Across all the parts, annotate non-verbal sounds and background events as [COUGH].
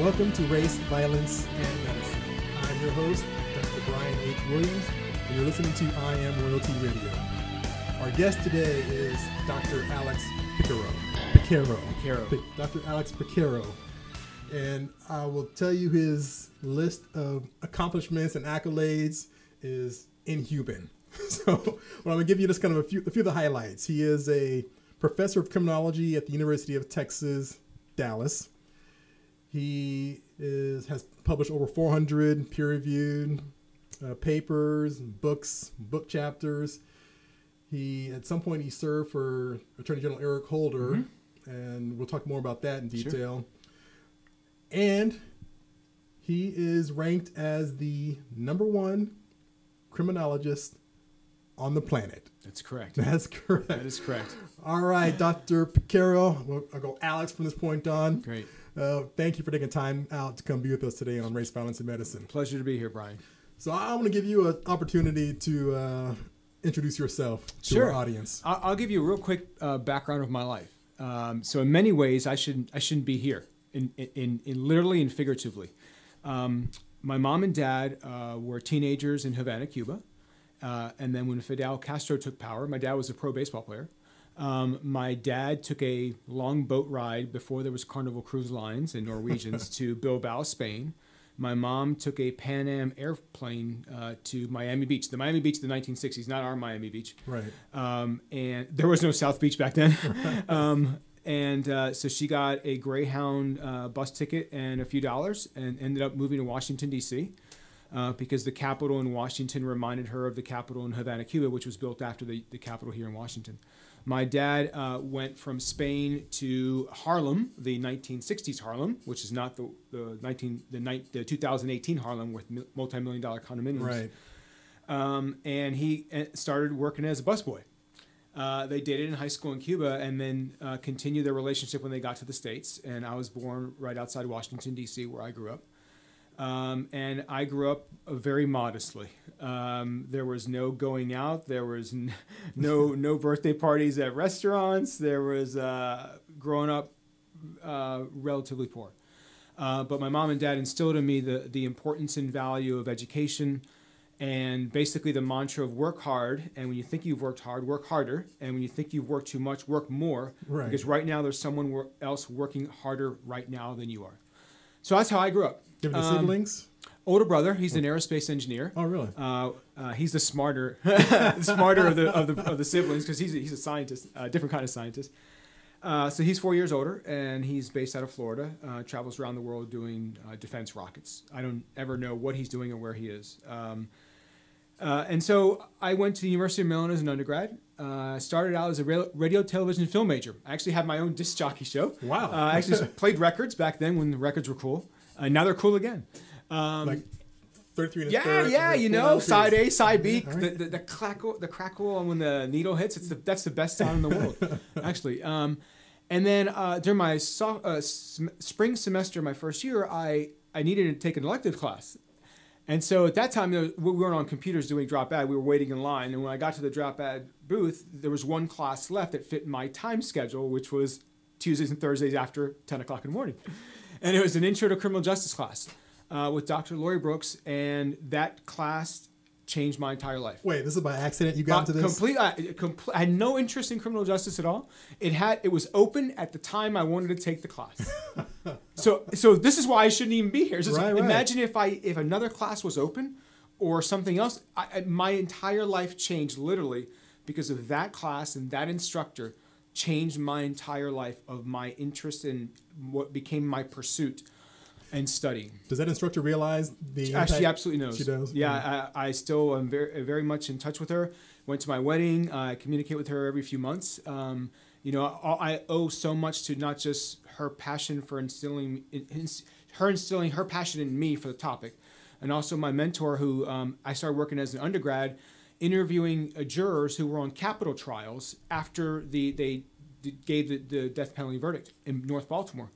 Welcome to Race, Violence, and Medicine. I'm your host, Dr. Brian H. Williams, and you're listening to I Am Royalty Radio. Our guest today is Dr. Alex Piquero. Piquero. Piquero. Pic- Dr. Alex Piquero. And I will tell you his list of accomplishments and accolades is inhuman. [LAUGHS] So, well, I'm going to give you just kind of a few, a few of the highlights. He is a professor of criminology at the University of Texas, Dallas. He is has published over 400 peer-reviewed uh, papers, books, book chapters. He at some point he served for Attorney General Eric Holder, and we'll talk more about that in detail. And he is ranked as the number one criminologist on the planet. That's correct. That's correct. That is correct. All right, Dr. Piquero. I'll go Alex from this point on. Great. Uh, thank you for taking time out to come be with us today on race, violence, and medicine. Pleasure to be here, Brian. So I want to give you an opportunity to uh, introduce yourself to Sure. our audience. I- I'll give you a real quick uh, background of my life. Um, so in many ways, I shouldn't I shouldn't be here, in in, in literally and figuratively. Um, my mom and dad uh, were teenagers in Havana, Cuba, uh, and then when Fidel Castro took power, my dad was a pro baseball player. Um, my dad took a long boat ride before there was Carnival Cruise Lines and Norwegians [LAUGHS] to Bilbao, Spain. My mom took a Pan Am airplane uh, to Miami Beach, the Miami Beach of the 1960s, not our Miami Beach Right. um, and there was no South Beach back then. [LAUGHS] [LAUGHS] um, and uh, so she got a Greyhound uh, bus ticket and a few dollars, and ended up moving to Washington D.C. Uh, because the Capitol in Washington reminded her of the Capitol in Havana, Cuba, which was built after the, the Capitol here in Washington. My dad uh, went from Spain to Harlem, the 1960s Harlem, which is not the the 19 the, ni- the 2018 Harlem with mil- multi-million dollar condominiums Right. um, and he uh, started working as a busboy. Uh, they dated in high school in Cuba and then uh, continued their relationship when they got to the States. And I was born right outside Washington, D.C., where I grew up. Um, and I grew up uh, very modestly. Um, there was no going out. There was n- [LAUGHS] no [LAUGHS] no birthday parties at restaurants. There was uh, growing up uh, relatively poor. Uh, but my mom and dad instilled in me the, the importance and value of education and basically the mantra of work hard. And when you think you've worked hard, work harder. And when you think you've worked too much, work more. Right. Because right now there's someone else working harder right now than you are. So that's how I grew up. Give the Um, siblings. Older brother, he's an aerospace engineer. Oh, really? Uh, uh, he's the smarter, the [LAUGHS] smarter of the of the, of the siblings because he's a, he's a scientist, a different kind of scientist. Uh, so he's four years older, and he's based out of Florida. Uh, travels around the world doing uh, defense rockets. I don't ever know what he's doing or where he is. Um, uh, and so I went to the University of Maryland as an undergrad. Uh, started out as a ra- radio, television, film major. I actually had my own disc jockey show. Wow. Uh, I actually played records back then when the records were cool. Uh, now they're cool again. Um, like 33 and yeah, third, yeah, you know, side. A, side B, right. the, the, the crackle, the crackle when the needle hits. It's the that's the best sound in the world, [LAUGHS] actually. Um, and then uh, during my so, uh, spring semester, my first year, I I needed to take an elective class, and so at that time was- we weren't on computers doing drop add. We were waiting in line, and when I got to the drop add booth, there was one class left that fit my time schedule, which was Tuesdays and Thursdays after ten o'clock in the morning, and it was an intro to criminal justice class uh, with Dr. Lori Brooks, and that class changed my entire life. Wait, this is by accident you got into this? Complete, I, complete, I had no interest in criminal justice at all. It had, it was open at the time I wanted to take the class. [LAUGHS] so, so this is why I shouldn't even be here. Just- Right, right. Imagine if I, if another class was open, or something else. I, I- my entire life changed literally because of that class and that instructor changed my entire life of my interest in what became my pursuit and study. Does that instructor realize the Uh, she absolutely knows. She does. Yeah, I, I still am very, very much in touch with her. Went to my wedding. I communicate with her every few months. Um, you know, I, I owe so much to not just her passion for instilling, ins- her instilling her passion in me for the topic, and also my mentor, who um, I started working as an undergrad, interviewing uh, jurors who were on capital trials after the they gave the, the death penalty verdict in North Baltimore.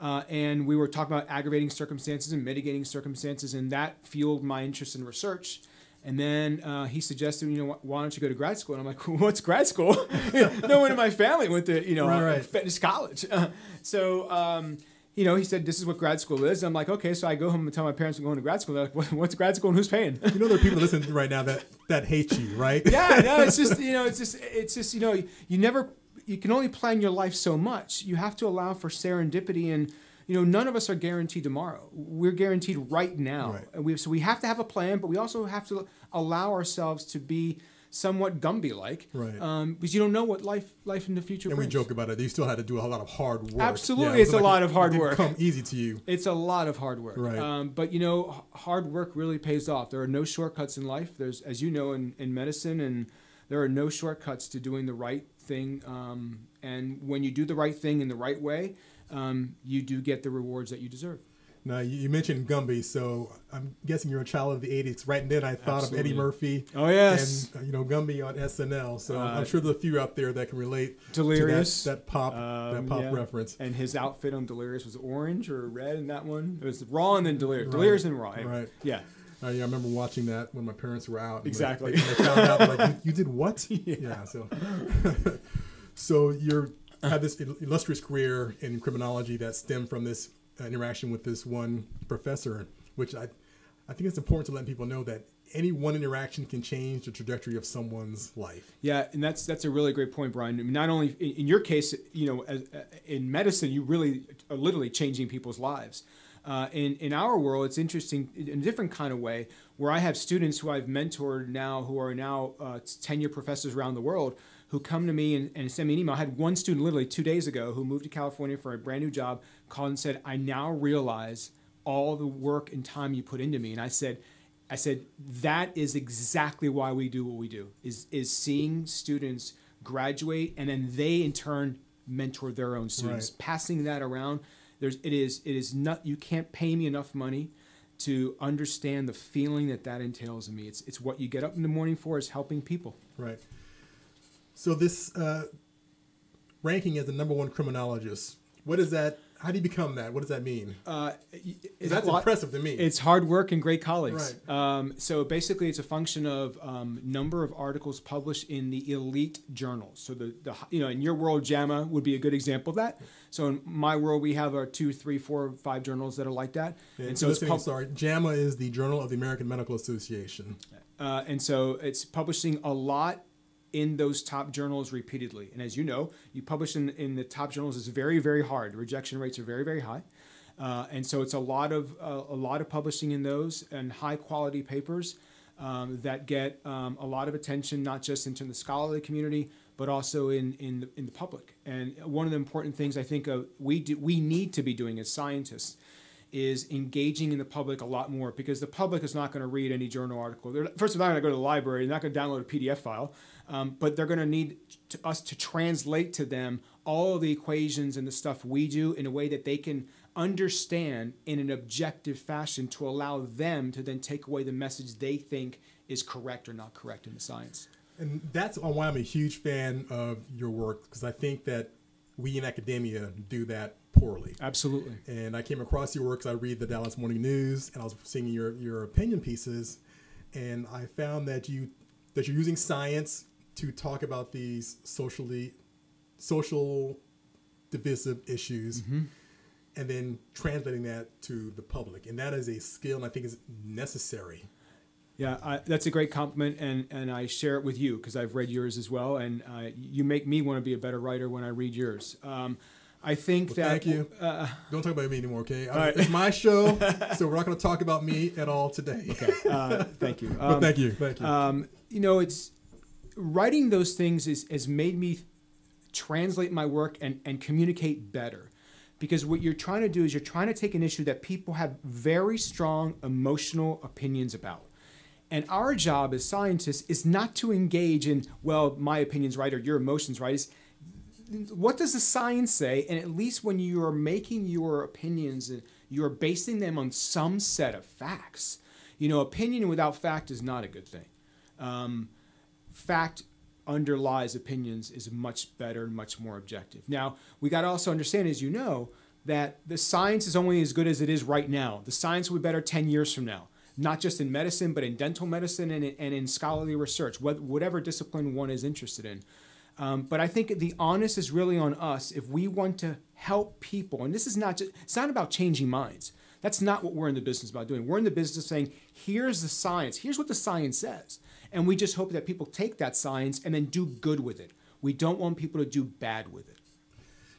Uh, and we were talking about aggravating circumstances and mitigating circumstances, and that fueled my interest in research. And then uh, he suggested, you know, why don't you go to grad school? And I'm like, [LAUGHS] what's grad school? [LAUGHS] no one in my family went to, you know, Right, right. fitness college. [LAUGHS] so, um, you know, he said, "This is what grad school is." I'm like, "Okay." So I go home and tell my parents I'm going to grad school. They're like, "What's grad school and who's paying?" You know, there are people listening right now that that hate you, right? yeah, no, it's just you know, it's just it's just you know, you never you can only plan your life so much. You have to allow for serendipity and you know, none of us are guaranteed tomorrow. We're guaranteed right now. Right. And we so we have to have a plan, but we also have to allow ourselves to be somewhat Gumby like. Right. Um, because you don't know what life life in the future And we joke about it. You still had to do a lot of hard work. Absolutely, it it's a wasn't lot it- of hard work. Come easy to you. It's a lot of hard work. Right. Um, but you know, hard work really pays off. There are no shortcuts in life. There's, as you know, in, in medicine, and there are no shortcuts to doing the right thing. Um, and when you do the right thing in the right way, um, you do get the rewards that you deserve. Now you, mentioned Gumby, so I'm guessing you're a child of the '80s. Right then, I thought of Eddie Murphy. Oh yes, And uh, you know Gumby on SNL. So Uh, I'm sure there's a few out there that can relate Delirious. to that, that pop Um, that pop yeah. reference. and his outfit on Delirious was orange or red in that one. It was raw and then Delirious. Right. Delirious and raw. Right. Yeah. Yeah, I remember watching that when my parents were out. Exactly. They, they found out like [LAUGHS] you, did what? Yeah. so, [LAUGHS] so you're had this illustrious career in criminology that stemmed from this uh, interaction with this one professor, which I, I think it's important to let people know that any one interaction can change the trajectory of someone's life. Yeah, and that's that's a really great point, Brian. I mean, not only in, in your case, you know, as, uh, in medicine, you really are literally changing people's lives. Uh, in in our world, it's interesting in a different kind of way, where I have students who I've mentored now, who are now uh, tenure professors around the world, who come to me and, and send me an email. I had one student literally two days ago who moved to California for a brand new job, called and said, "I now realize all the work and time you put into me," and I said. I said that is exactly why we do what we do is is seeing students graduate and then they in turn mentor their own students Right. passing that around there's it is it is not you can't pay me enough money to understand the feeling that that entails in me it's it's what you get up in the morning for is helping people Right. So this uh, ranking as the number one criminologist, what is that? How do you become that? What does that mean? uh, that's lot- impressive to me. It's hard work and great colleagues. Right. Um, so basically, it's a function of um, number of articles published in the elite journals. So the, the you know in your world, JAMA would be a good example of that. So in my world, we have our two, three, four, five journals that are like that. and, and so so it's pub- sorry, JAMA is the Journal of the American Medical Association. uh, and so it's publishing a lot in those top journals repeatedly. And as you know, you publish in, in the top journals is very, very hard. Rejection rates are very, very high. Uh, and so it's a lot of uh, a lot of publishing in those and high quality papers um, that get um, a lot of attention, not just into the scholarly community, but also in in the, in the public. And one of the important things I think uh, we do, we need to be doing as scientists is engaging in the public a lot more because the public is not going to read any journal article. They're, first of all, they're not going to go to the library. They're not going to download a PDF file, um, but they're going to need to, us to translate to them all the equations and the stuff we do in a way that they can understand in an objective fashion to allow them to then take away the message they think is correct or not correct in the science. And that's why I'm a huge fan of your work because I think that we in academia do that poorly. Absolutely. And I came across your work I read the Dallas Morning News and I was seeing your, your opinion pieces, and I found that you that you're using science to talk about these socially social divisive issues and then translating that to the public. And that is a skill and I think is necessary. Yeah, I, that's a great compliment, and, and I share it with you because I've read yours as well, and uh, you make me want to be a better writer when I read yours. Um, I think Well, that thank you. Uh, Don't talk about me anymore, okay? [LAUGHS] All right. It's my show, [LAUGHS] so we're not going to talk about me at all today. okay, uh, thank you. [LAUGHS] But Um, thank you. Thank you. um, you know, it's writing those things is, has made me translate my work and, and communicate better. Because what you're trying to do is you're trying to take an issue that people have very strong emotional opinions about. And our job as scientists is not to engage in, well, my opinion's right or your emotion's right. Is what does the science say? And at least when you are making your opinions, uh, you're basing them on some set of facts. You know, opinion without fact is not a good thing. Um, fact underlies opinions is much better and much more objective. Now, we got to also understand, as you know, that the science is only as good as it is right now. The science will be better 10 years from now, not just in medicine, but in dental medicine and in, and in scholarly research, whatever discipline one is interested in. Um, but I think the honest is really on us if we want to help people. And this is not just, it's not about changing minds. That's not what we're in the business about doing. We're in the business of saying, here's the science, here's what the science says. And we just hope that people take that science and then do good with it. We don't want people to do bad with it.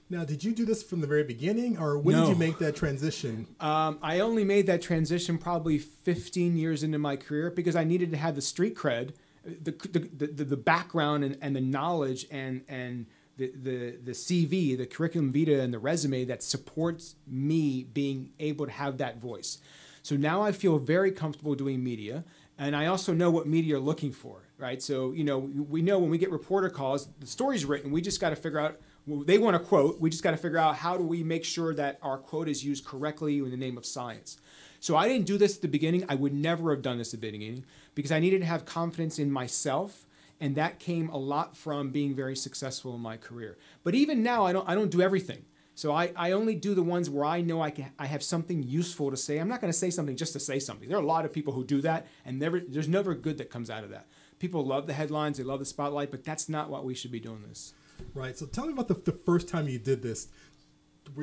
Now, did you do this from the very beginning, or when No. did you make that transition? Um, I only made that transition probably 15 years into my career because I needed to have the street cred, the, the, the, the background and, and the knowledge and, and the, the, the CV, the curriculum vitae, and the resume that supports me being able to have that voice. So now I feel very comfortable doing media, and I also know what media are looking for, right? So, you know, we know when we get reporter calls, the story's written, we just got to figure out well, they want a quote. We just got to figure out how do we make sure that our quote is used correctly in the name of science. So I didn't do this at the beginning. I would never have done this at the beginning because I needed to have confidence in myself, and that came a lot from being very successful in my career. But even now, I don't I don't do everything. So I, I only do the ones where I know I can I have something useful to say. I'm not going to say something just to say something. There are a lot of people who do that, and never there's never good that comes out of that. People love the headlines, they love the spotlight, but that's not what we should be doing this. Right. So tell me about the, the first time you did this.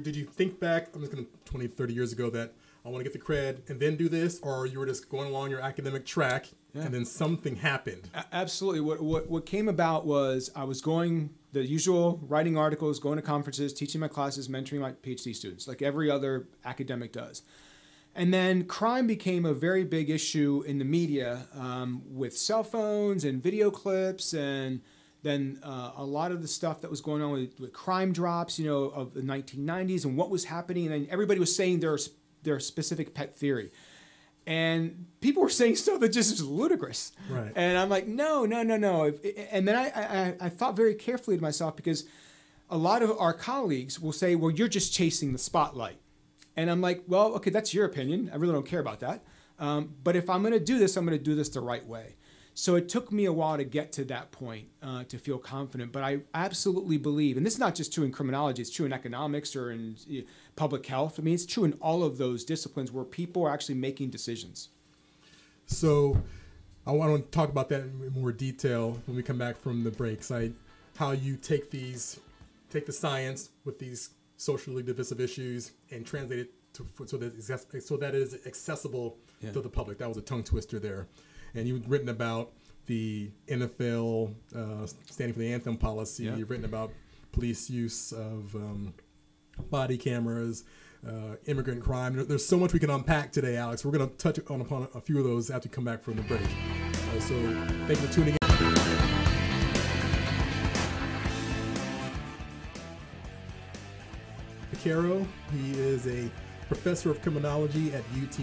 Did you think back, I'm just going to 20, 30 years ago, that I want to get the cred and then do this? Or you were just going along your academic track Yeah. and then something happened? A- Absolutely. What, what what came about was I was going the usual writing articles, going to conferences, teaching my classes, mentoring my PhD students, like every other academic does. And then crime became a very big issue in the media um, with cell phones and video clips, and then uh, a lot of the stuff that was going on with, with crime drops, you know, of the 1990s and what was happening, and then everybody was saying their their specific pet theory and people were saying [LAUGHS] stuff that just is ludicrous. Right. And I'm like, no, no, no, no. And then I, I, I thought very carefully to myself because a lot of our colleagues will say, well, you're just chasing the spotlight. And I'm like, well, okay, that's your opinion. I really don't care about that. Um, but if I'm going to do this, I'm going to do this the right way. So it took me a while to get to that point uh, to feel confident. But I absolutely believe, and this is not just true in criminology, it's true in economics or in public health. I mean, it's true in all of those disciplines where people are actually making decisions. So I want to talk about that in more detail when we come back from the breaks. I, how you take these, take the science with these socially divisive issues and translate it to, so that so that it is accessible Yeah. to the public. That was a tongue twister there, and you've written about the NFL uh, standing for the anthem policy. Yeah. You've written about police use of um, body cameras, uh, immigrant crime. There's so much we can unpack today, Alex. We're going to touch on upon a few of those after we come back from the break. Uh, so thank you for tuning in. Piquero, he is a professor of criminology at UT,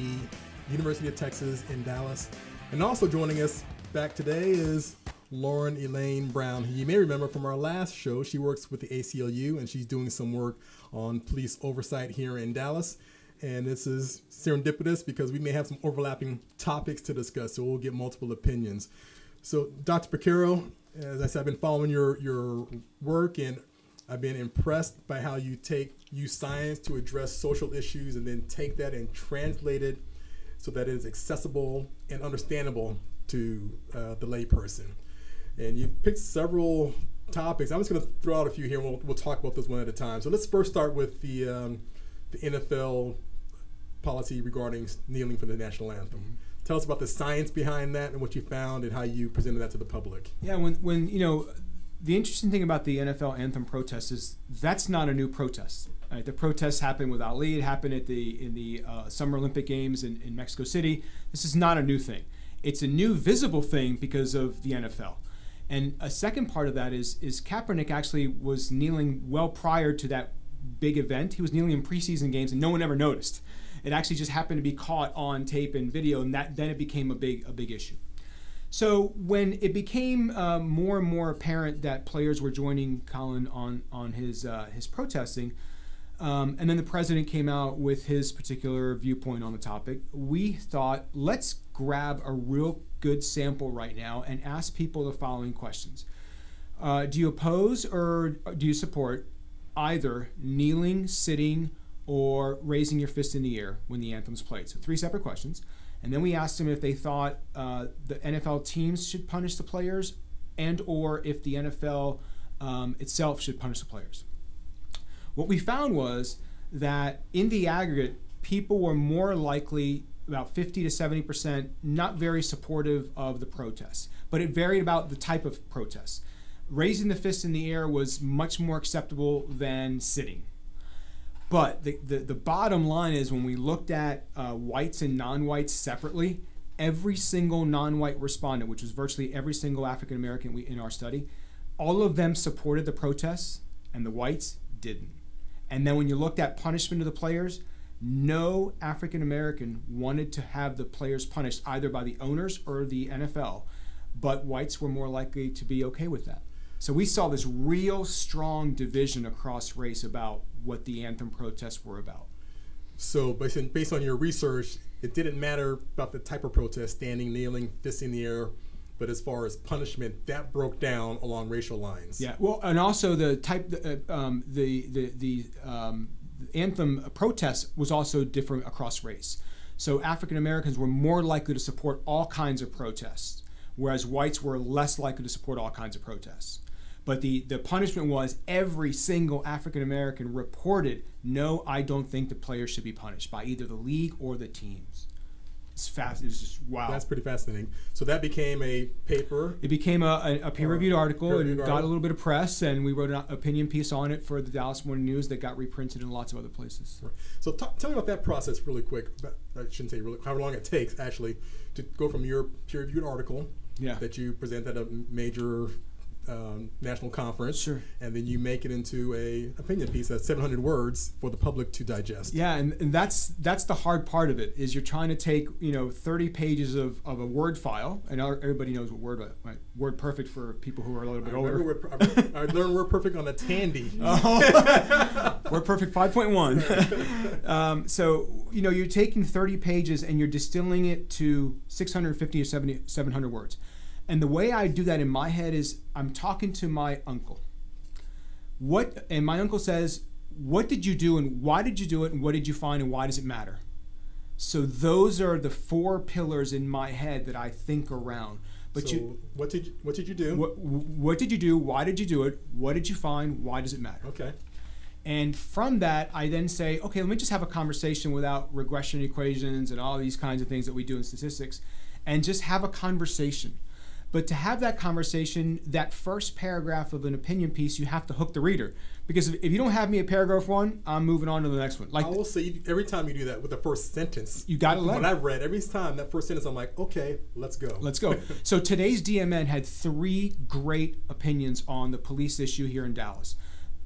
University of Texas in Dallas. And also joining us back today is Lauren Elaine Brown. You may remember from our last show, she works with the ACLU and she's doing some work on police oversight here in Dallas. And this is serendipitous because we may have some overlapping topics to discuss, so we'll get multiple opinions. So, Dr. Piquero, as I said, I've been following your, your work and I've been impressed by how you take use science to address social issues and then take that and translate it so that it is accessible and understandable to uh, the layperson. And you've picked several topics. I'm just going to throw out a few here. And we'll, we'll talk about those one at a time. So let's first start with the um, the NFL policy regarding kneeling for the national anthem. Tell us about the science behind that and what you found and how you presented that to the public. Yeah, when when you know, the interesting thing about the NFL anthem protest is that's not a new protest. Right? The protests happened with Ali. It happened at the in the uh, Summer Olympic Games in, in Mexico City. This is not a new thing. It's a new visible thing because of the NFL. And a second part of that is is Kaepernick actually was kneeling well prior to that big event. He was kneeling in preseason games, and no one ever noticed. It actually just happened to be caught on tape and video, and that then it became a big a big issue. So when it became uh, more and more apparent that players were joining Colin on on his uh, his protesting, um, and then the president came out with his particular viewpoint on the topic, we thought let's grab a real good sample right now and ask people the following questions: uh, Do you oppose or do you support either kneeling, sitting, or raising your fist in the air when the anthem's played? So three separate questions. And then we asked them if they thought uh, the NFL teams should punish the players, and or if the NFL um, itself should punish the players. What we found was that in the aggregate, people were more likely, about 50 to 70 percent, not very supportive of the protests, but it varied about the type of protests. Raising the fist in the air was much more acceptable than sitting. But the, the, the bottom line is when we looked at uh, whites and non whites separately, every single non white respondent, which was virtually every single African American in our study, all of them supported the protests and the whites didn't. And then when you looked at punishment of the players, no African American wanted to have the players punished either by the owners or the NFL, but whites were more likely to be okay with that. So we saw this real strong division across race about what the anthem protests were about. So, based on, your research, it didn't matter about the type of protest standing, kneeling, fist in the air, but as far as punishment, that broke down along racial lines. Yeah, well, and also the type, uh, um, the the the um, anthem protest was also different across race. So African Americans were more likely to support all kinds of protests, whereas whites were less likely to support all kinds of protests. But the, the punishment was every single African American reported, no, I don't think the players should be punished by either the league or the teams. It's fast. It's just wow. That's pretty fascinating. So that became a paper. It became a, a, a peer-reviewed article peer-reviewed and article. got a little bit of press, and we wrote an opinion piece on it for the Dallas Morning News that got reprinted in lots of other places. Right. So t- tell me about that process really quick. I shouldn't say really how long it takes actually to go from your peer-reviewed article yeah. that you present at a major um, national conference, sure. and then you make it into a opinion piece that's 700 words for the public to digest. Yeah, and, and that's that's the hard part of it is you're trying to take you know 30 pages of, of a Word file, and everybody knows what Word right? Word Perfect for people who are a little bit I older. Word, I, learned Word Perfect on a Tandy. [LAUGHS] oh. [LAUGHS] Word Perfect 5.1. [LAUGHS] um, so you know you're taking 30 pages and you're distilling it to 650 or 70, 700 words. And the way I do that in my head is I'm talking to my uncle. What and my uncle says, "What did you do and why did you do it and what did you find and why does it matter?" So those are the four pillars in my head that I think around. But so you, what did you, what did you do? What, what did you do? Why did you do it? What did you find? Why does it matter? Okay. And from that, I then say, okay, let me just have a conversation without regression equations and all these kinds of things that we do in statistics, and just have a conversation. But to have that conversation, that first paragraph of an opinion piece, you have to hook the reader. Because if, if you don't have me at paragraph one, I'm moving on to the next one. Like I will say, every time you do that with the first sentence, you got to let. When I've read every time that first sentence, I'm like, okay, let's go. Let's go. [LAUGHS] so today's DMN had three great opinions on the police issue here in Dallas.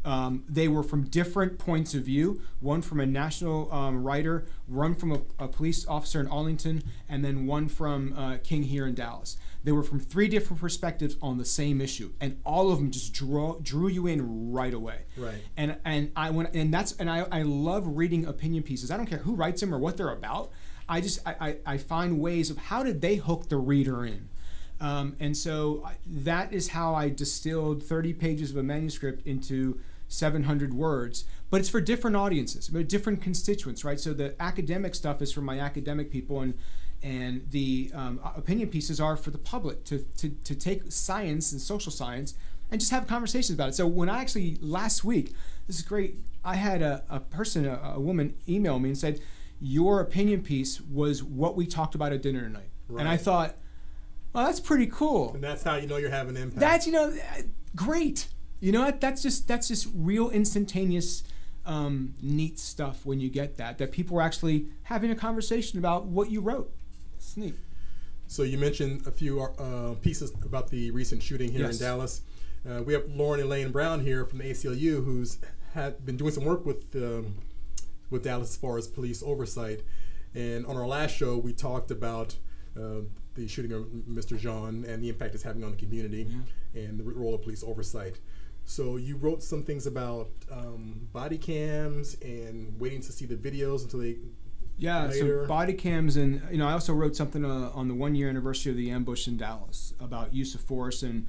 Um, they were from different points of view. One from a national um, writer, one from a, a, police officer in Arlington, and then one from uh, King here in Dallas. They were from three different perspectives on the same issue, and all of them just drew drew you in right away. Right. And and I when and that's and I, I love reading opinion pieces. I don't care who writes them or what they're about. I just I, I, I find ways of how did they hook the reader in. Um, and so that is how I distilled 30 pages of a manuscript into 700 words, but it's for different audiences, different constituents, right? So the academic stuff is for my academic people, and and the um, opinion pieces are for the public to, to, to take science and social science and just have conversations about it. So when I actually last week, this is great. I had a, a person, a, a woman, email me and said, "Your opinion piece was what we talked about at dinner tonight," right. and I thought, "Well, that's pretty cool." And that's how you know you're having impact. That's you know, great. You know what? That's just that's just real instantaneous, um, neat stuff when you get that. That people are actually having a conversation about what you wrote. It's neat. So you mentioned a few uh, pieces about the recent shooting here yes. in Dallas. Uh, we have Lauren Elaine Brown here from the ACLU, who's had been doing some work with um, with Dallas as far as police oversight. And on our last show, we talked about uh, the shooting of Mr. John and the impact it's having on the community yeah. and the role of police oversight. So you wrote some things about um, body cams and waiting to see the videos until they. Yeah, later. so body cams and you know I also wrote something uh, on the one year anniversary of the ambush in Dallas about use of force and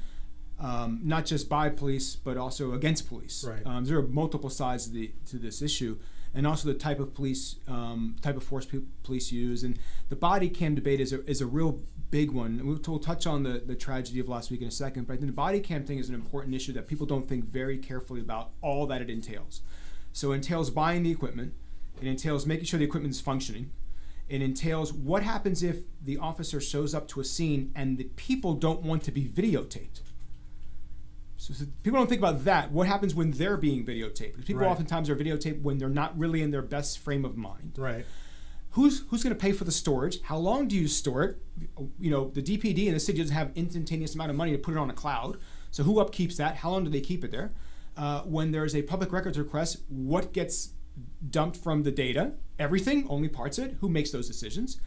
um, not just by police but also against police. Right. Um, there are multiple sides to, the, to this issue, and also the type of police um, type of force police use. And the body cam debate is a, is a real big one. We'll, we'll touch on the, the tragedy of last week in a second, but I think the body cam thing is an important issue that people don't think very carefully about all that it entails. So it entails buying the equipment. It entails making sure the equipment is functioning. It entails what happens if the officer shows up to a scene and the people don't want to be videotaped. So, so people don't think about that. What happens when they're being videotaped? Because people Right. oftentimes are videotaped when they're not really in their best frame of mind. Right. Who's who's going to pay for the storage? How long do you store it? You know, the DPD in the city doesn't have instantaneous amount of money to put it on a cloud. So who upkeeps that? How long do they keep it there? Uh, when there's a public records request, what gets dumped from the data? Everything, only parts of it. Who makes those decisions?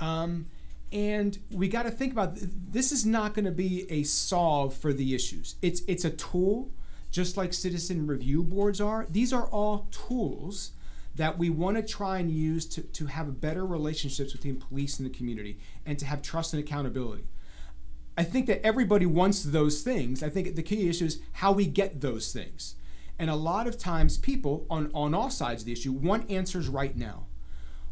Um, and we got to think about th- this is not going to be a solve for the issues. It's it's a tool, just like citizen review boards are. These are all tools that we want to try and use to, to have better relationships between police and the community and to have trust and accountability. I think that everybody wants those things. I think the key issue is how we get those things. And a lot of times people on, on all sides of the issue want answers right now.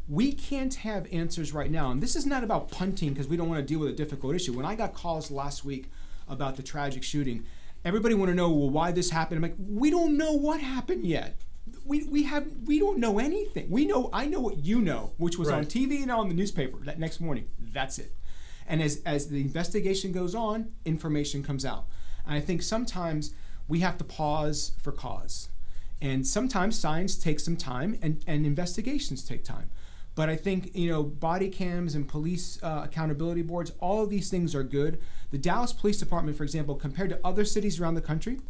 We can't have answers right now. And this is not about punting because we don't want to deal with a difficult issue. When I got calls last week about the tragic shooting, everybody want to know, well, why this happened. I'm like, we don't know what happened yet. We, we have we don't know anything. We know I know what you know, which was on TV and on the newspaper that next morning. That's it. And as, as the investigation goes on, information comes out. And I think sometimes we have to pause for cause. And sometimes science takes some time and, and investigations take time. But I think, you know, body cams and police uh, accountability boards, all of these things are good. The Dallas Police Department, for example, compared to other cities around the country,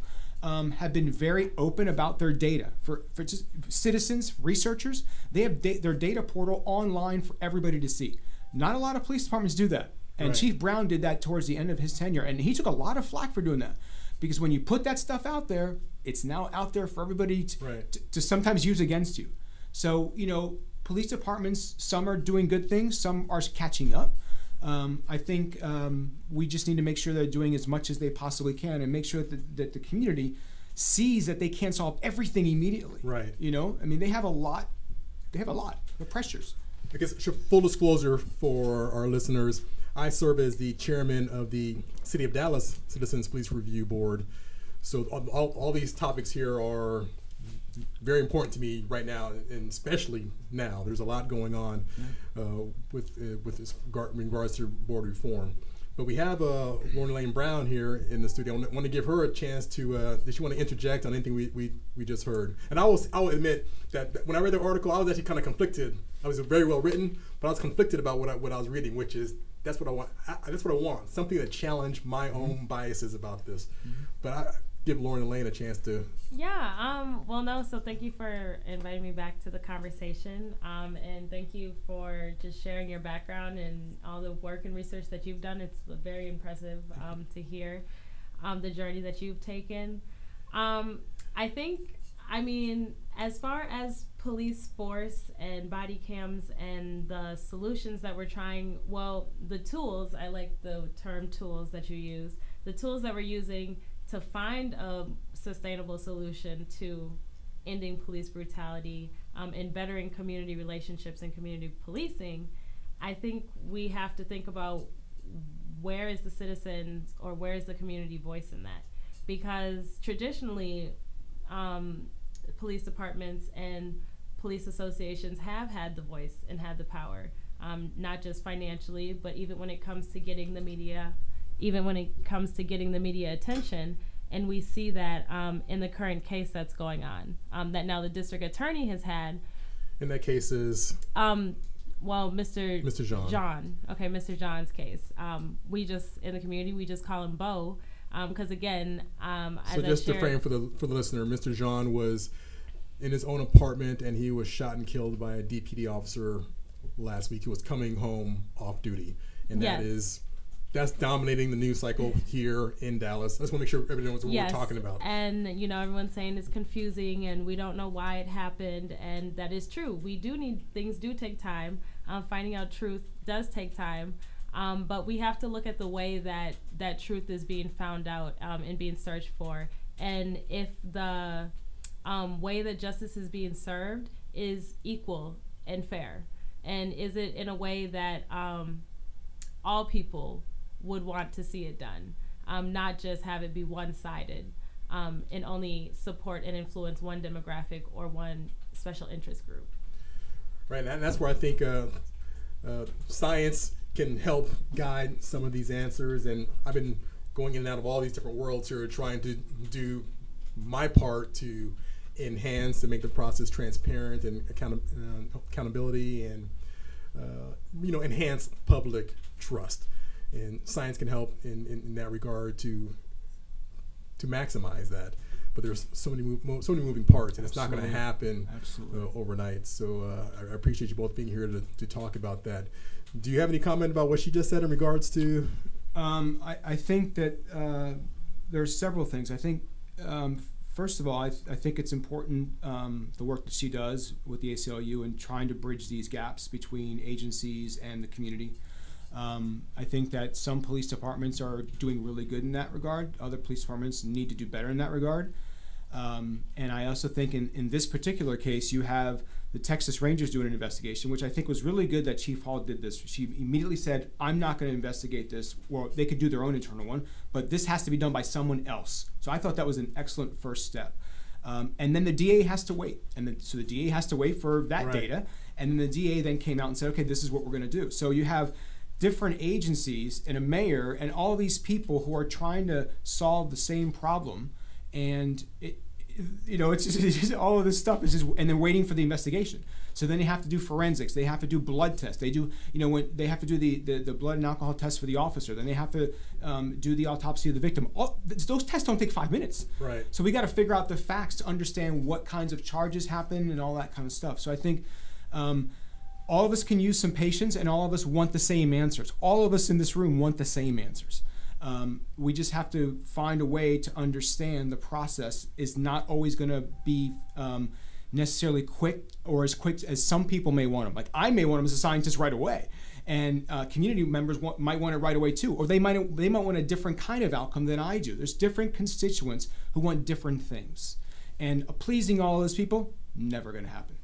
um, have been very open about their data for, for citizens, researchers. They have da- their data portal online for everybody to see. Not a lot of police departments do that. And Right. Chief Brown did that towards the end of his tenure. And he took a lot of flack for doing that. Because when you put that stuff out there, it's now out there for everybody to, Right. to, to sometimes use against you. So, you know, police departments, some are doing good things, some are catching up. Um, I think um, we just need to make sure they're doing as much as they possibly can and make sure that, that the community sees that they can't solve everything immediately. Right. You know, I mean, they have a lot, they have a lot of pressures. I guess full disclosure for our listeners, I serve as the chairman of the City of Dallas Citizens Police Review Board. So all, all, all these topics here are very important to me right now, and especially now. There's a lot going on uh, with uh, with this gar- in regards to board reform. But we have uh, Lauren Elaine Brown here in the studio. I want to- give her a chance to. Uh, does she want to interject on anything we, we, we just heard? And I will I will admit that that when I read the article, I was actually kind of conflicted. I was very well written, but I was conflicted about what I, what I was reading, which is that's what I want. I, that's what I want. Something that challenge my own biases about this. But I give Lauren Elaine a chance to. Yeah. Um, well, no. So thank you for inviting me back to the conversation, um, and thank you for just sharing your background and all the work and research that you've done. It's very impressive um, to hear um, the journey that you've taken. Um, I think, I mean, as far as police force and body cams and the solutions that we're trying, well, the tools, I like the term tools that you use, the tools that we're using to find a sustainable solution to ending police brutality um, and bettering community relationships and community policing, I think we have to think about where is the citizens or where is the community voice in that? Because traditionally, um, police departments and police associations have had the voice and had the power, um, not just financially, but even when it comes to getting the media, even when it comes to getting the media attention. And we see that um, in the current case that's going on, um, that now the district attorney has had. In that case, is Um, well, Mr. Mr. John. John. Okay, Mr. John's case. Um, we just in the community we just call him Bo, because again, um, So as just I to frame for the for the listener, Mr. John was in his own apartment and he was shot and killed by a DPD officer last week. He was coming home off duty, and that Yes. is that's dominating the news cycle here in Dallas. I just want to make sure everyone knows what yes, we're talking about. and you know everyone's saying it's confusing and we don't know why it happened, and that is true. We do need things do take time. Um, finding out truth does take time. Um, but we have to look at the way that that truth is being found out um, and being searched for, and if the um, way that justice is being served is equal and fair? And is it in a way that um, all people would want to see it done, um, not just have it be one sided um, and only support and influence one demographic or one special interest group? Right, and that's where I think uh, uh, science can help guide some of these answers. And I've been going in and out of all these different worlds here, trying to do my part to enhance and make the process transparent and account- uh, accountability and uh, you know enhance public trust. And science can help in, in, in that regard to to maximize that but there's so many move, so many moving parts, and it's not going to happen uh, overnight. So uh, I appreciate you both being here to, to talk about that. Do you have any comment about what she just said in regards to? Um, I, I, think that uh, there's several things. I think um, first of all, I, th- I think it's important um, the work that she does with the ACLU and trying to bridge these gaps between agencies and the community. Um, I think that some police departments are doing really good in that regard. Other police departments need to do better in that regard. Um, and I also think in, in this particular case, you have the Texas Rangers doing an investigation, which I think was really good that Chief Hall did this. She immediately said, I'm not going to investigate this. Well, they could do their own internal one, but this has to be done by someone else. So I thought that was an excellent first step. Um, and then the DA has to wait. And then, so the DA has to wait for that right. data. And then the DA then came out and said, okay, this is what we're going to do. So you have different agencies and a mayor and all these people who are trying to solve the same problem and it, you know it's just, it's [LAUGHS] just, all of this stuff is just and then waiting for the investigation. So then they have to do forensics. They have to do blood tests. They do you know when they have to do the, the, the blood and alcohol test for the officer. Then they have to um, do the autopsy of the victim. All, those tests don't take five minutes. Right. So we got to figure out the facts to understand what kinds of charges happen and all that kind of stuff. So i think um, all of us can use some patience and all of us want the same answers. All of us in this room want the same answers. Um, we just have to find a way to understand the process is not always going to be um, necessarily quick or as quick as some people may want them. Like I may want them as a scientist right away, and uh, community members want, might want it right away too, or they might they might want a different kind of outcome than I do. There's different constituents who want different things, and pleasing all those people never going to happen.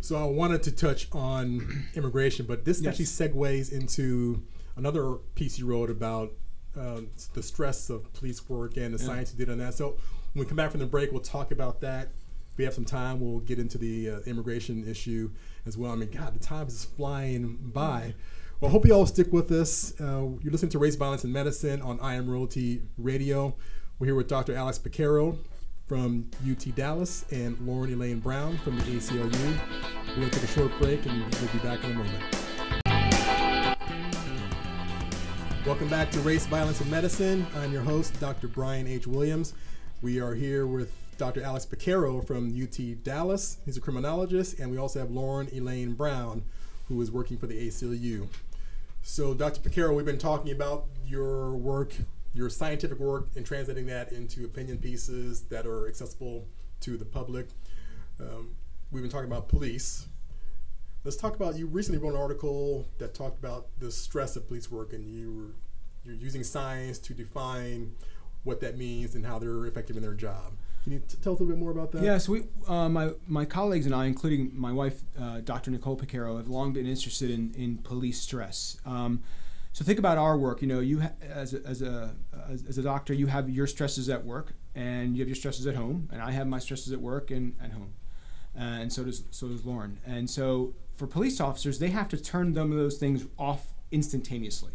So I wanted to touch on [CLEARS THROAT] immigration, but this yes. actually segues into another piece you wrote about uh, the stress of police work and the yeah. science you did on that. So when we come back from the break, we'll talk about that. If we have some time, we'll get into the uh, immigration issue as well. I mean, God, the time is flying by. Well, I hope you all stick with us. Uh, you're listening to Race Violence in Medicine on I Am Royalty Radio. We're here with Dr. Alex Piquero, from UT Dallas and Lauren Elaine Brown from the ACLU. We're going to take a short break and we'll be back in a moment. Welcome back to Race, Violence, and Medicine. I'm your host, Dr. Brian H. Williams. We are here with Dr. Alex Piquero from UT Dallas. He's a criminologist, and we also have Lauren Elaine Brown, who is working for the ACLU. So, Dr. Piquero, we've been talking about your work your scientific work and translating that into opinion pieces that are accessible to the public. Um, we've been talking about police. Let's talk about you recently wrote an article that talked about the stress of police work, and you were you're using science to define what that means and how they're effective in their job. Can you t- tell us a little bit more about that? Yeah, so uh, my, my colleagues and I, including my wife, uh, Dr. Nicole Piquero, have long been interested in, in police stress. Um, so think about our work. You know, you ha- as a, as a as, a doctor, you have your stresses at work, and you have your stresses at home, and I have my stresses at work and at home, and so does so does Lauren. And so for police officers, they have to turn them those things off instantaneously,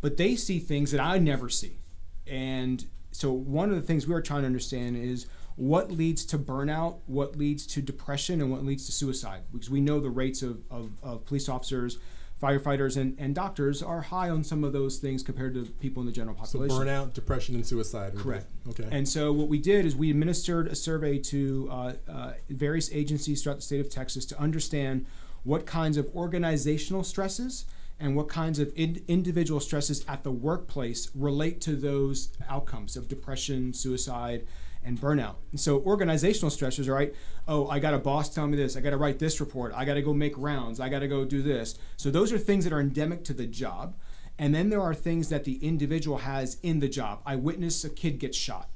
but they see things that I never see, and so one of the things we are trying to understand is what leads to burnout, what leads to depression, and what leads to suicide, because we know the rates of, of, of police officers firefighters and, and doctors are high on some of those things compared to people in the general population. So burnout, depression, and suicide. Correct. Okay. And so what we did is we administered a survey to uh, uh, various agencies throughout the state of Texas to understand what kinds of organizational stresses and what kinds of in- individual stresses at the workplace relate to those outcomes of depression, suicide, and burnout. And so organizational stressors, right? Oh, I got a boss telling me this. I got to write this report. I got to go make rounds. I got to go do this. So those are things that are endemic to the job. And then there are things that the individual has in the job. I witness a kid get shot.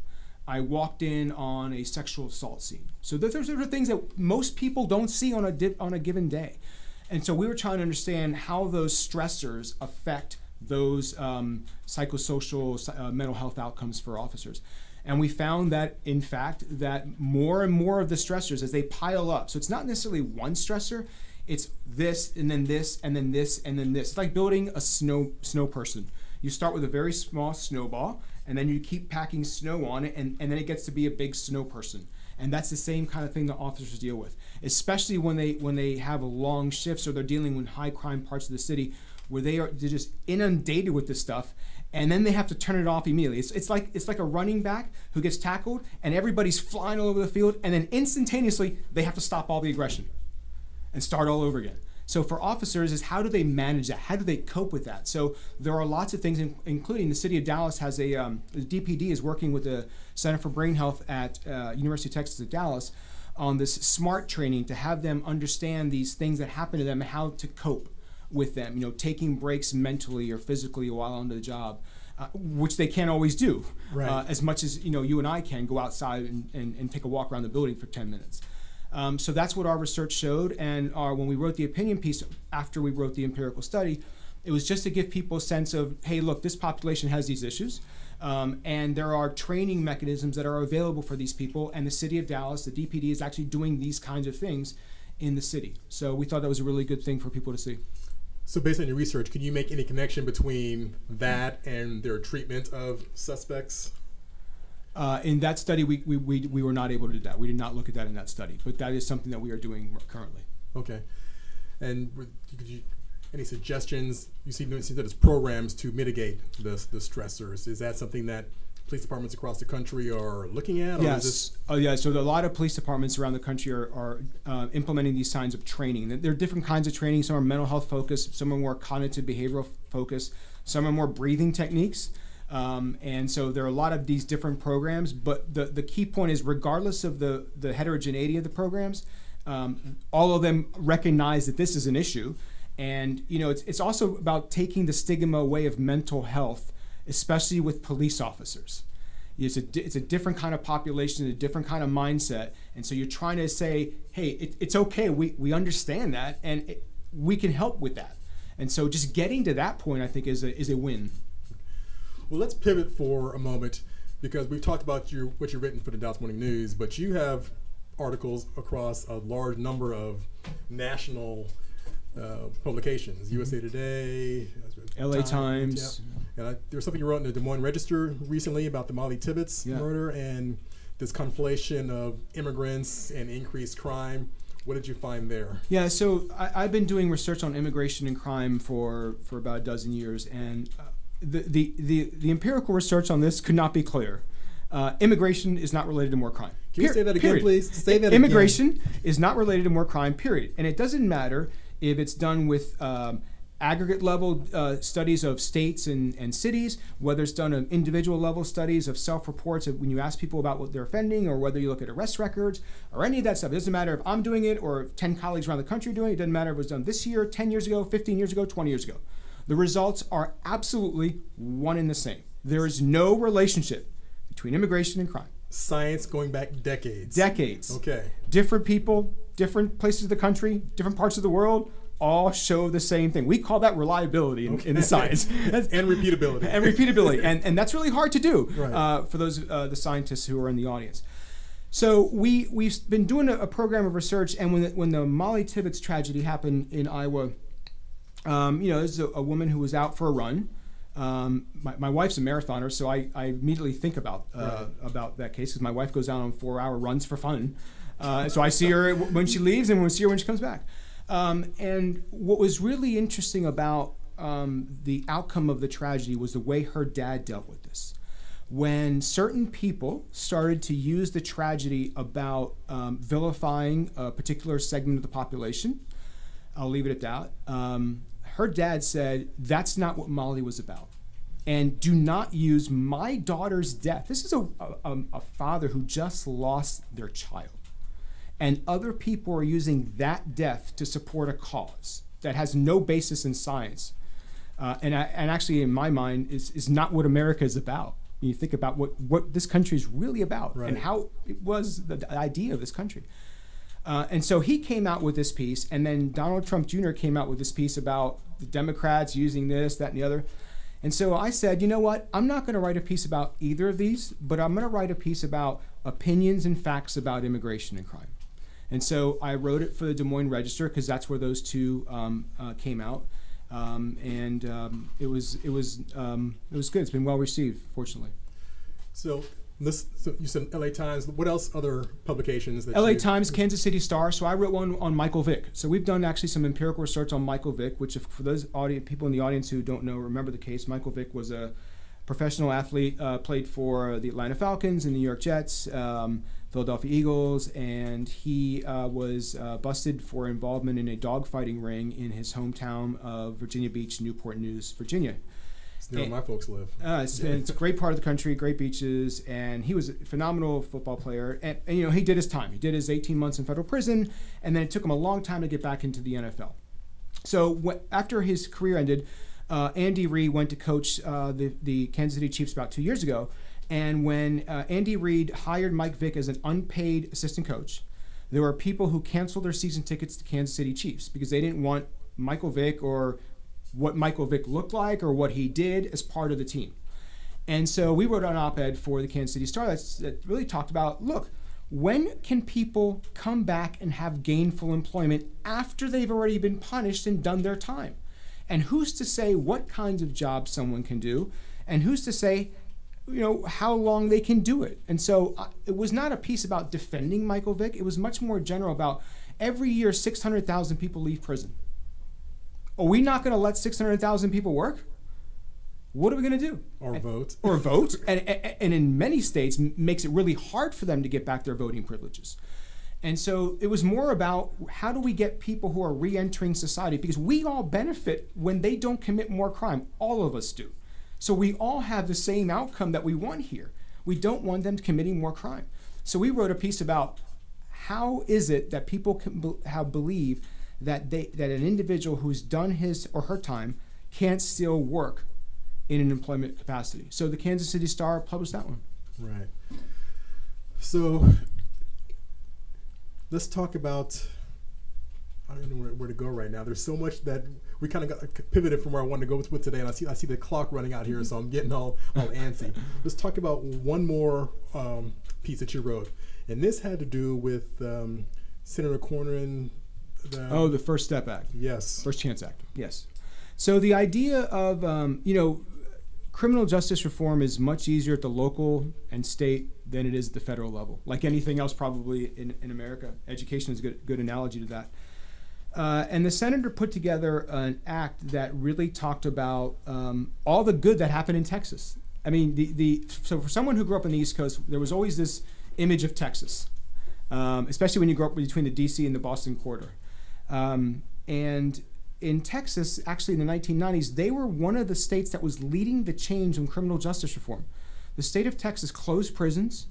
I walked in on a sexual assault scene. So those are things that most people don't see on a di- on a given day. And so we were trying to understand how those stressors affect those um, psychosocial uh, mental health outcomes for officers. And we found that, in fact, that more and more of the stressors as they pile up. So it's not necessarily one stressor. It's this and then this and then this and then this. It's like building a snow snow person. You start with a very small snowball, and then you keep packing snow on it, and, and then it gets to be a big snow person. And that's the same kind of thing that officers deal with, especially when they when they have long shifts or they're dealing with high crime parts of the city where they are they're just inundated with this stuff and then they have to turn it off immediately. It's, it's like it's like a running back who gets tackled and everybody's flying all over the field, and then instantaneously they have to stop all the aggression and start all over again. So for officers, is how do they manage that? How do they cope with that? So there are lots of things, including the city of Dallas has a um, the DPD is working with the Center for Brain Health at uh, University of Texas at Dallas on this smart training to have them understand these things that happen to them and how to cope with them, you know, taking breaks mentally or physically while on the job. Uh, which they can't always do, right. uh, as much as you know you and I can go outside and, and, and take a walk around the building for 10 minutes. Um, so that's what our research showed, and our, when we wrote the opinion piece after we wrote the empirical study, it was just to give people a sense of, hey, look, this population has these issues. Um, and there are training mechanisms that are available for these people, and the city of Dallas, the DPD, is actually doing these kinds of things in the city. So we thought that was a really good thing for people to see. So, based on your research, can you make any connection between that and their treatment of suspects? Uh, in that study, we, we, we, we were not able to do that. We did not look at that in that study, but that is something that we are doing currently. Okay. And could you, any suggestions? You see, see that as programs to mitigate the, the stressors. Is that something that police departments across the country are looking at? yes. Oh, yeah. So a lot of police departments around the country are, are uh, implementing these kinds of training. There are different kinds of training. Some are mental health focused. Some are more cognitive behavioral focused. Some are more breathing techniques. Um, and so there are a lot of these different programs. But the, the key point is, regardless of the the heterogeneity of the programs, um, all of them recognize that this is an issue. And you know, it's, it's also about taking the stigma away of mental health especially with police officers. It's a, it's a different kind of population, a different kind of mindset. And so you're trying to say, hey, it, it's okay. We, we understand that and it, we can help with that. And so just getting to that point, I think, is a, is a win. Well, let's pivot for a moment because we've talked about your, what you've written for the Dallas Morning News, but you have articles across a large number of national uh, publications, mm-hmm. USA Today, LA Times. Times. Yeah. And I, there was something you wrote in the Des Moines Register recently about the Molly Tibbetts yeah. murder and this conflation of immigrants and increased crime. What did you find there? Yeah, so I, have been doing research on immigration and crime for, for about a dozen years, and uh, the, the, the, the empirical research on this could not be clearer. Uh, immigration is not related to more crime. Can you say that again, period. please? Say that immigration again. is not related to more crime, period. And it doesn't matter if it's done with um, aggregate level uh, studies of states and, and cities, whether it's done on individual level studies of self reports of when you ask people about what they're offending, or whether you look at arrest records, or any of that stuff. It doesn't matter if I'm doing it or 10 colleagues around the country doing it. It doesn't matter if it was done this year, 10 years ago, 15 years ago, 20 years ago. The results are absolutely one and the same. There is no relationship between immigration and crime. Science going back decades. Decades. Okay. Different people, different places of the country, different parts of the world, all show the same thing. We call that reliability in, okay. in the science [LAUGHS] and repeatability. and repeatability, and and that's really hard to do right. uh, for those uh, the scientists who are in the audience. So we we've been doing a, a program of research, and when the, when the Molly Tibbetts tragedy happened in Iowa, um, you know, there's a, a, woman who was out for a run. Um, my, my wife's a marathoner, so I, I immediately think about uh, right. about that case because my wife goes out on four hour runs for fun. Uh, so I see her when she leaves, and we see her when she comes back. Um, and what was really interesting about um, the outcome of the tragedy was the way her dad dealt with this. When certain people started to use the tragedy about um, vilifying a particular segment of the population, I'll leave it at that. Um, her dad said, That's not what Molly was about. And do not use my daughter's death. This is a, a, a father who just lost their child and other people are using that death to support a cause that has no basis in science. Uh, and, I, and actually, in my mind, is, is not what America is about. When you think about what what this country is really about Right. and how it was the, the idea of this country. Uh, and so he came out with this piece, and then Donald Trump Jr. came out with this piece about the Democrats using this, that, and the other. And so I said, you know what? I'm not going to write a piece about either of these, but I'm going to write a piece about opinions and facts about immigration and crime. And so I wrote it for the Des Moines Register because that's where those two um, uh, came out, um, and um, it was it was um, it was good. It's been well received, fortunately. So this, so you said L.A. Times. What else? Other publications that LA you, Times, Kansas City Star. So I wrote one on Michael Vick. So we've done actually some empirical research on Michael Vick, which, if, for those audience, people in the audience who don't know, remember the case. Michael Vick was a professional athlete, uh, played for the Atlanta Falcons and New York Jets, um, Philadelphia Eagles, and he uh, was uh, busted for involvement in a dogfighting ring in his hometown of Virginia Beach, Newport News, Virginia. Where my folks live. Uh, it's, it's a great part of the country, great beaches, and he was a phenomenal football player. And, and, you know, he did his time. He did his 18 months in federal prison, and then it took him a long time to get back into the NFL. So wh- after his career ended, uh, Andy Reid went to coach uh, the the Kansas City Chiefs about two years ago. And when uh, Andy Reid hired Mike Vick as an unpaid assistant coach, there were people who canceled their season tickets to Kansas City Chiefs because they didn't want Michael Vick or what Michael Vick looked like or what he did as part of the team. And so we wrote an op-ed for the Kansas City Star that really talked about, look, when can people come back and have gainful employment after they've already been punished and done their time? And who's to say what kinds of jobs someone can do? And who's to say, you know, how long they can do it? And so uh, it was not a piece about defending Michael Vick. It was much more general about every year 600,000 people leave prison. Are we not going to let 600,000 people work? What are we going to do? Or And- vote. Or [LAUGHS] vote. and, and, and in many states, makes it really hard for them to get back their voting privileges. And so it was more about how do we get people who are re entering society? Because we all benefit when they don't commit more crime. All of us do. So we all have the same outcome that we want here. We don't want them committing more crime. So we wrote a piece about how is it that people can be, have believe that they that an individual who's done his or her time can't still work in an employment capacity. So the Kansas City Star published that one. Right. So let's talk about. I don't know where, where to go right now. There's so much that we kind of got pivoted from where I wanted to go with, with today, and I see I see the clock running out here, so I'm getting all all antsy. Let's talk about one more um, piece that you wrote, and this had to do with um, Senator Cornyn. The, Oh, the First Step Act. yes, First Chance Act. Yes. So the idea of um, you know criminal justice reform is much easier at the local and state than it is at the federal level. Like anything else, probably in, in America, education is a good good analogy to that. Uh, and the senator put together an act that really talked about um, all the good that happened in Texas. I mean, the, the so for someone who grew up on the East Coast, there was always this image of Texas, um, especially when you grew up between the D.C. and the Boston corridor. Um, and in Texas, actually in the 1990s, they were one of the states that was leading the change in criminal justice reform. The state of Texas closed prisons,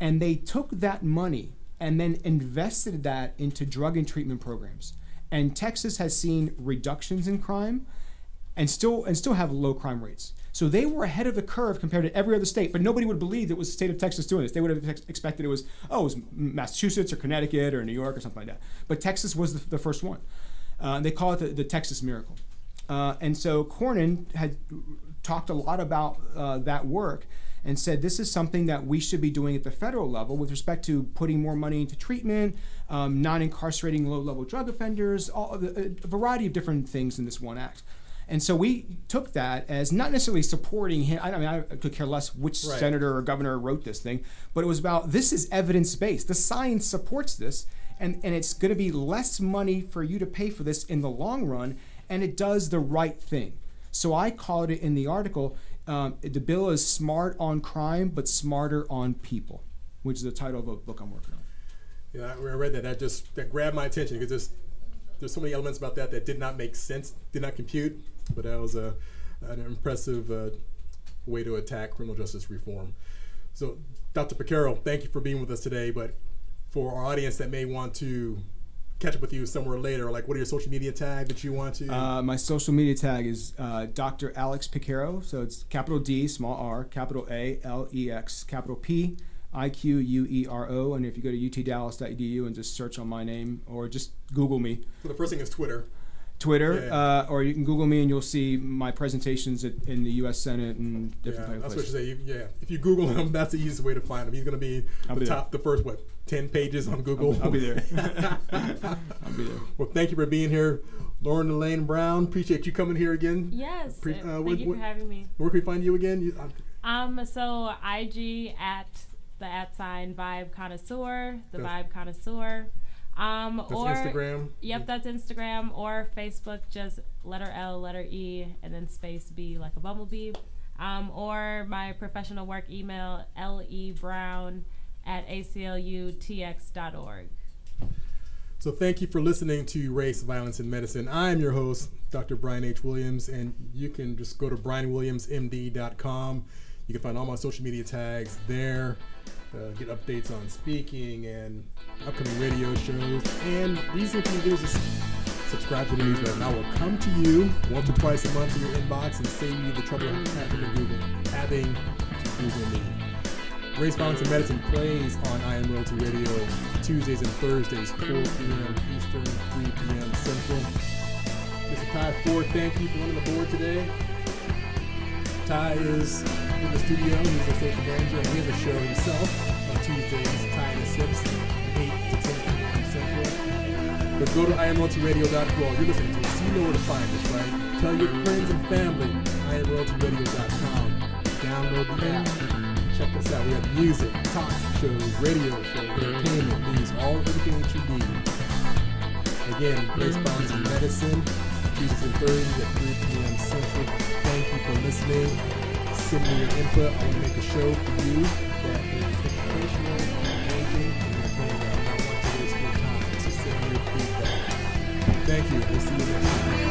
and they took that money and then invested that into drug and treatment programs. And Texas has seen reductions in crime, and still and still have low crime rates. So they were ahead of the curve compared to every other state, but nobody would believe it was the state of Texas doing this. They would have ex- expected it was oh, it was Massachusetts or Connecticut or New York or something like that. But Texas was the, the first one. Uh, they call it the, the Texas miracle. Uh, and so Cornyn had talked a lot about uh, that work and said this is something that we should be doing at the federal level with respect to putting more money into treatment, um, non incarcerating low level drug offenders, all a variety of different things in this one act. And so we took that as not necessarily supporting him. I mean, I could care less which Right. senator or governor wrote this thing, but it was about this is evidence based. The science supports this, and, and it's going to be less money for you to pay for this in the long run, and it does the right thing. So I called it in the article um, the bill is smart on crime, but smarter on people, which is the title of a book I'm working on. Yeah, I read that. That just that grabbed my attention because there's there's so many elements about that that did not make sense, did not compute. But that was a an impressive uh, way to attack criminal justice reform. So, Dr. Piquero, thank you for being with us today. But for our audience that may want to catch up with you somewhere later? Like, what are your social media tag that you want to? Uh, my social media tag is uh, Dr. Alex Piquero. So it's capital D, small r, capital A, L E X, capital P, I Q U E R O. And if you go to utdallas.edu and just search on my name or just Google me, so the first thing is Twitter. Twitter, Yeah. uh, or you can Google me and you'll see my presentations at, in the U.S. Senate and different Yeah, type of that's what you say. You, yeah, if you Google him, [LAUGHS] that's the easiest way to find him. He's going to be I'll the be there. top, the first what, ten pages on Google. I'll, I'll be there. [LAUGHS] I'll be there. well, thank you for being here, Lauren Elaine Brown. Appreciate you coming here again. Yes. Pre- uh, thank what- you what- for having me. Where can we find you again? You, uh, Um, so IG at the at sign vibe connoisseur, the That's- vibe connoisseur. Um, that's or Instagram. Yep, that's Instagram or Facebook. Just letter L, letter E, and then space B like a bumblebee. Um, or my professional work email lebrown at aclutx.org. So thank you for listening to Race, Violence, and Medicine. I am your host, Dr. Brian H. Williams, and you can just go to brianwilliamsmd.com. You can find all my social media tags there. Uh, get updates on speaking and upcoming radio shows. And the easiest thing to do is subscribe to the newsletter. And I will come to you once or twice a month in your inbox and save you the trouble of having to Google, having to Google me. Race, Violence, and Medicine plays on I Am Royalty Radio Tuesdays and Thursdays, 4 p.m. Eastern, 3 p.m. Central. Mr. Ty Ford, thank you for running the board today. Ty is in the studio. He's a station manager, and he has a show himself on Tuesdays, Ty and Sips, 8 to 10 p.m. Central. But go to IamRoyaltyRadio.com. You're listening to us, you know where to find us, right? Tell your friends and family, IamRoyaltyRadio.com. Download the app. Check us out. We have music, talk shows, radio shows, entertainment, news, all everything that you need. Again, Bonds and Medicine, Tuesdays and at 3 p.m. Central. Thank you for listening. Send me your input. I want to make a show for you that is educational, engaging, and. I want to waste your time. So send me your feedback. Thank you. We'll see you next time.